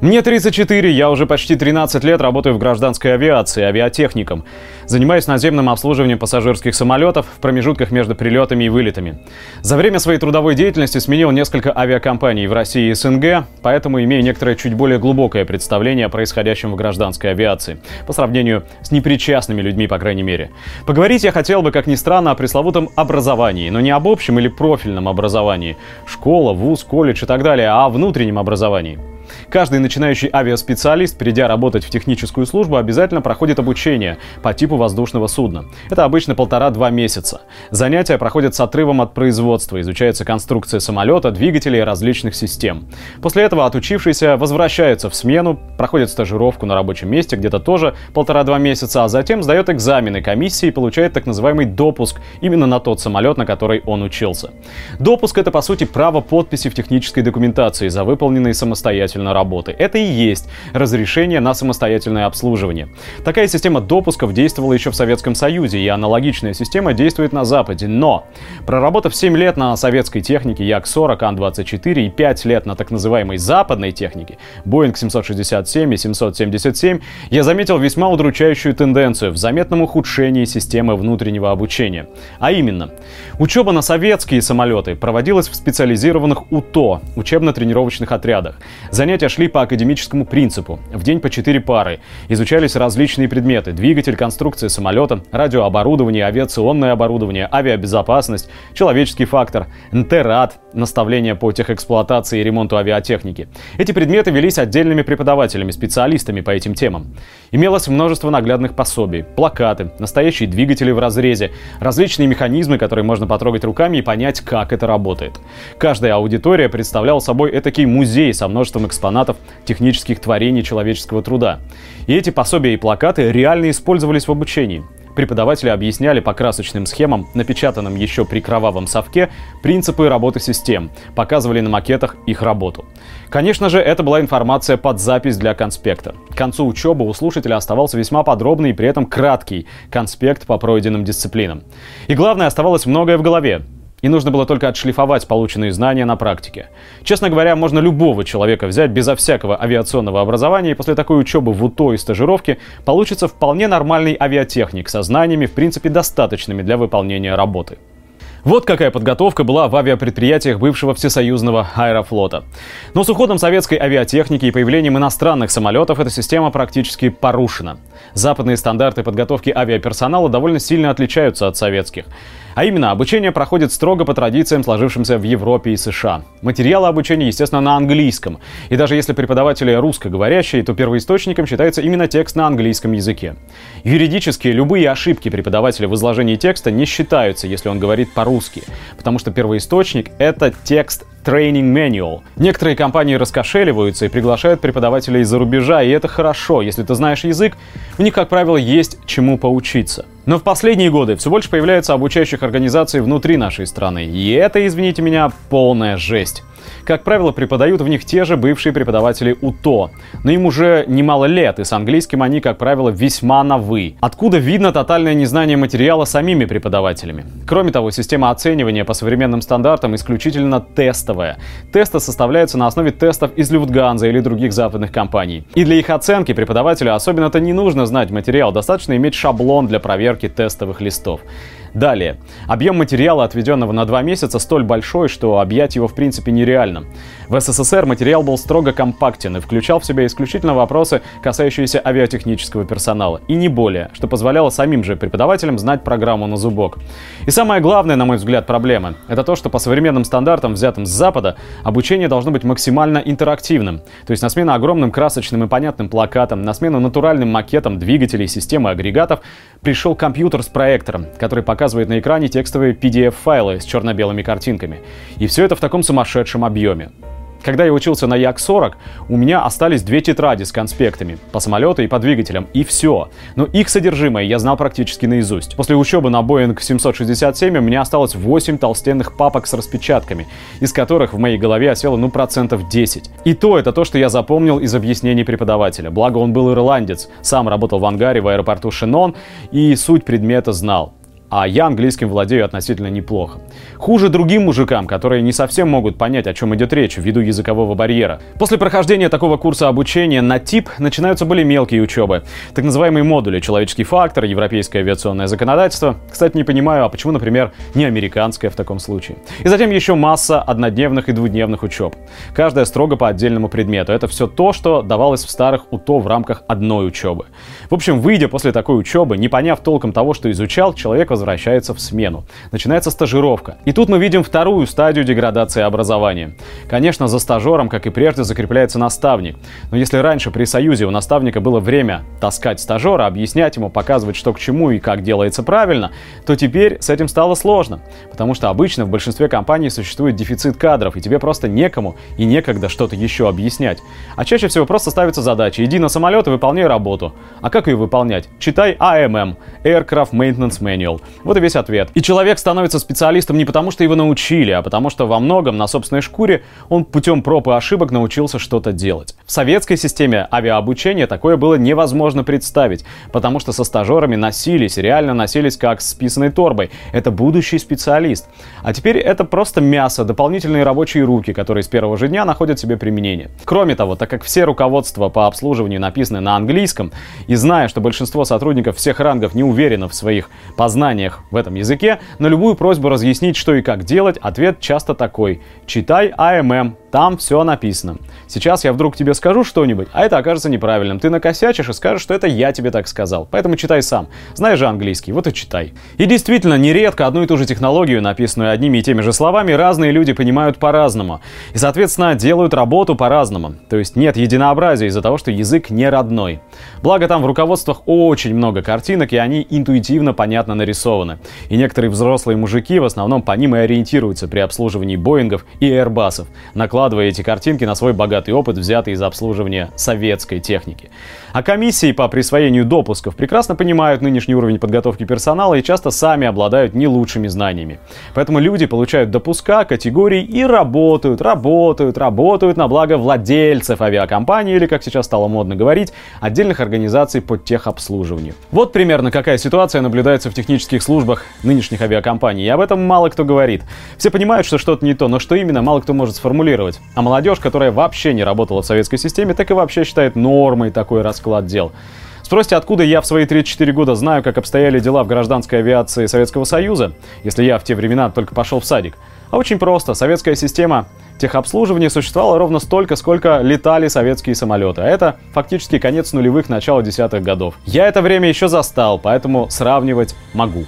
Мне 34, я уже почти 13 лет работаю в гражданской авиации, авиатехником. Занимаюсь наземным обслуживанием пассажирских самолетов в промежутках между прилетами и вылетами. За время своей трудовой деятельности сменил несколько авиакомпаний в России и СНГ, поэтому имею некоторое чуть более глубокое представление о происходящем в гражданской авиации, по сравнению с непричастными людьми, по крайней мере. Поговорить я хотел бы, как ни странно, о пресловутом образовании, но не об общем или профильном образовании, школа, вуз, колледж и так далее, а о внутреннем образовании. Каждый начинающий авиаспециалист, придя работать в техническую службу, обязательно проходит обучение по типу воздушного судна. Это обычно полтора-два месяца. Занятия проходят с отрывом от производства, изучается конструкция самолета, двигателей и различных систем. После этого отучившийся возвращается в смену, проходит стажировку на рабочем месте, где-то тоже полтора-два месяца, а затем сдает экзамены комиссии и получает так называемый допуск именно на тот самолет, на который он учился. Допуск это по сути право подписи в технической документации за выполненные самостоятельно самостоятельно работы. Это и есть разрешение на самостоятельное обслуживание. Такая система допусков действовала еще в Советском Союзе, и аналогичная система действует на Западе. Но, проработав 7 лет на советской технике Як-40, Ан-24 и 5 лет на так называемой западной технике Boeing 767 и 777, я заметил весьма удручающую тенденцию в заметном ухудшении системы внутреннего обучения. А именно, учеба на советские самолеты проводилась в специализированных УТО, учебно-тренировочных отрядах. Занятия Занятия шли по академическому принципу. В день по четыре пары. Изучались различные предметы. Двигатель, конструкция самолета, радиооборудование, авиационное оборудование, авиабезопасность, человеческий фактор, НТРАД, наставления по техэксплуатации и ремонту авиатехники. Эти предметы велись отдельными преподавателями, специалистами по этим темам. Имелось множество наглядных пособий, плакаты, настоящие двигатели в разрезе, различные механизмы, которые можно потрогать руками и понять, как это работает. Каждая аудитория представляла собой этакий музей со множеством экспонатов экспонатов технических творений человеческого труда. И эти пособия и плакаты реально использовались в обучении. Преподаватели объясняли по красочным схемам, напечатанным еще при кровавом совке, принципы работы систем, показывали на макетах их работу. Конечно же, это была информация под запись для конспекта. К концу учебы у слушателя оставался весьма подробный и при этом краткий конспект по пройденным дисциплинам. И главное, оставалось многое в голове. И нужно было только отшлифовать полученные знания на практике. Честно говоря, можно любого человека взять безо всякого авиационного образования, и после такой учебы в УТО и стажировки получится вполне нормальный авиатехник со знаниями, в принципе, достаточными для выполнения работы. Вот какая подготовка была в авиапредприятиях бывшего всесоюзного аэрофлота. Но с уходом советской авиатехники и появлением иностранных самолетов эта система практически порушена. Западные стандарты подготовки авиаперсонала довольно сильно отличаются от советских. А именно, обучение проходит строго по традициям, сложившимся в Европе и США. Материалы обучения, естественно, на английском. И даже если преподаватели русскоговорящие, то первоисточником считается именно текст на английском языке. Юридически любые ошибки преподавателя в изложении текста не считаются, если он говорит по-русски, потому что первоисточник — это текст Training Manual. Некоторые компании раскошеливаются и приглашают преподавателей из-за рубежа, и это хорошо. Если ты знаешь язык, у них, как правило, есть чему поучиться. Но в последние годы все больше появляется обучающих организаций внутри нашей страны. И это, извините меня, полная жесть. Как правило, преподают в них те же бывшие преподаватели УТО. Но им уже немало лет, и с английским они, как правило, весьма на «вы». Откуда видно тотальное незнание материала самими преподавателями. Кроме того, система оценивания по современным стандартам исключительно тестовая. Тесты составляются на основе тестов из Люфтганза или других западных компаний. И для их оценки преподавателю особенно-то не нужно знать материал, достаточно иметь шаблон для проверки тестовых листов. Далее. Объем материала, отведенного на два месяца, столь большой, что объять его в принципе нереально. В СССР материал был строго компактен и включал в себя исключительно вопросы, касающиеся авиатехнического персонала. И не более, что позволяло самим же преподавателям знать программу на зубок. И самое главное, на мой взгляд, проблема — это то, что по современным стандартам, взятым с Запада, обучение должно быть максимально интерактивным. То есть на смену огромным красочным и понятным плакатам, на смену натуральным макетам двигателей, системы, агрегатов пришел компьютер с проектором, который показывает показывает на экране текстовые PDF-файлы с черно-белыми картинками. И все это в таком сумасшедшем объеме. Когда я учился на Як-40, у меня остались две тетради с конспектами по самолету и по двигателям, и все. Но их содержимое я знал практически наизусть. После учебы на Boeing 767 у меня осталось 8 толстенных папок с распечатками, из которых в моей голове осело ну процентов 10. И то это то, что я запомнил из объяснений преподавателя. Благо он был ирландец, сам работал в ангаре в аэропорту Шинон и суть предмета знал. А я английским владею относительно неплохо. Хуже другим мужикам, которые не совсем могут понять, о чем идет речь ввиду языкового барьера. После прохождения такого курса обучения на тип начинаются более мелкие учебы. Так называемые модули «Человеческий фактор», «Европейское авиационное законодательство». Кстати, не понимаю, а почему, например, не американское в таком случае. И затем еще масса однодневных и двудневных учеб. Каждая строго по отдельному предмету. Это все то, что давалось в старых УТО в рамках одной учебы. В общем, выйдя после такой учебы, не поняв толком того, что изучал, человек в смену. Начинается стажировка. И тут мы видим вторую стадию деградации образования. Конечно, за стажером, как и прежде, закрепляется наставник. Но если раньше при Союзе у наставника было время таскать стажера, объяснять ему, показывать, что к чему и как делается правильно, то теперь с этим стало сложно. Потому что обычно в большинстве компаний существует дефицит кадров, и тебе просто некому и некогда что-то еще объяснять. А чаще всего просто ставится задача «иди на самолет и выполняй работу». А как ее выполнять? Читай AMM – Aircraft Maintenance Manual. Вот и весь ответ. И человек становится специалистом не потому, что его научили, а потому что во многом на собственной шкуре он путем проб и ошибок научился что-то делать. В советской системе авиаобучения такое было невозможно представить, потому что со стажерами носились, реально носились как с писаной торбой. Это будущий специалист. А теперь это просто мясо, дополнительные рабочие руки, которые с первого же дня находят себе применение. Кроме того, так как все руководства по обслуживанию написаны на английском, и зная, что большинство сотрудников всех рангов не уверено в своих познаниях в этом языке, на любую просьбу разъяснить, что и как делать, ответ часто такой. Читай АММ, там все написано. Сейчас я вдруг тебе скажу что-нибудь, а это окажется неправильным. Ты накосячишь и скажешь, что это я тебе так сказал. Поэтому читай сам. Знаешь же английский, вот и читай. И действительно, нередко одну и ту же технологию, написанную одними и теми же словами, разные люди понимают по-разному. И, соответственно, делают работу по-разному. То есть нет единообразия из-за того, что язык не родной. Благо там в руководствах очень много картинок, и они интуитивно понятно нарисованы. И некоторые взрослые мужики в основном по ним и ориентируются при обслуживании Боингов и Airbusов, накладывая эти картинки на свой богатый опыт, взятый из обслуживания советской техники. А комиссии по присвоению допусков прекрасно понимают нынешний уровень подготовки персонала и часто сами обладают не лучшими знаниями. Поэтому люди получают допуска, категории и работают, работают, работают на благо владельцев авиакомпании или, как сейчас стало модно говорить, отдельных организаций по техобслуживанию. Вот примерно какая ситуация наблюдается в технических службах нынешних авиакомпаний. И об этом мало кто говорит. Все понимают, что что-то не то, но что именно, мало кто может сформулировать. А молодежь, которая вообще не работала в советской системе, так и вообще считает нормой такой расклад дел. Спросите, откуда я в свои 34 года знаю, как обстояли дела в гражданской авиации Советского Союза, если я в те времена только пошел в садик? А очень просто. Советская система техобслуживания существовала ровно столько, сколько летали советские самолеты. А это фактически конец нулевых, начало десятых годов. Я это время еще застал, поэтому сравнивать могу.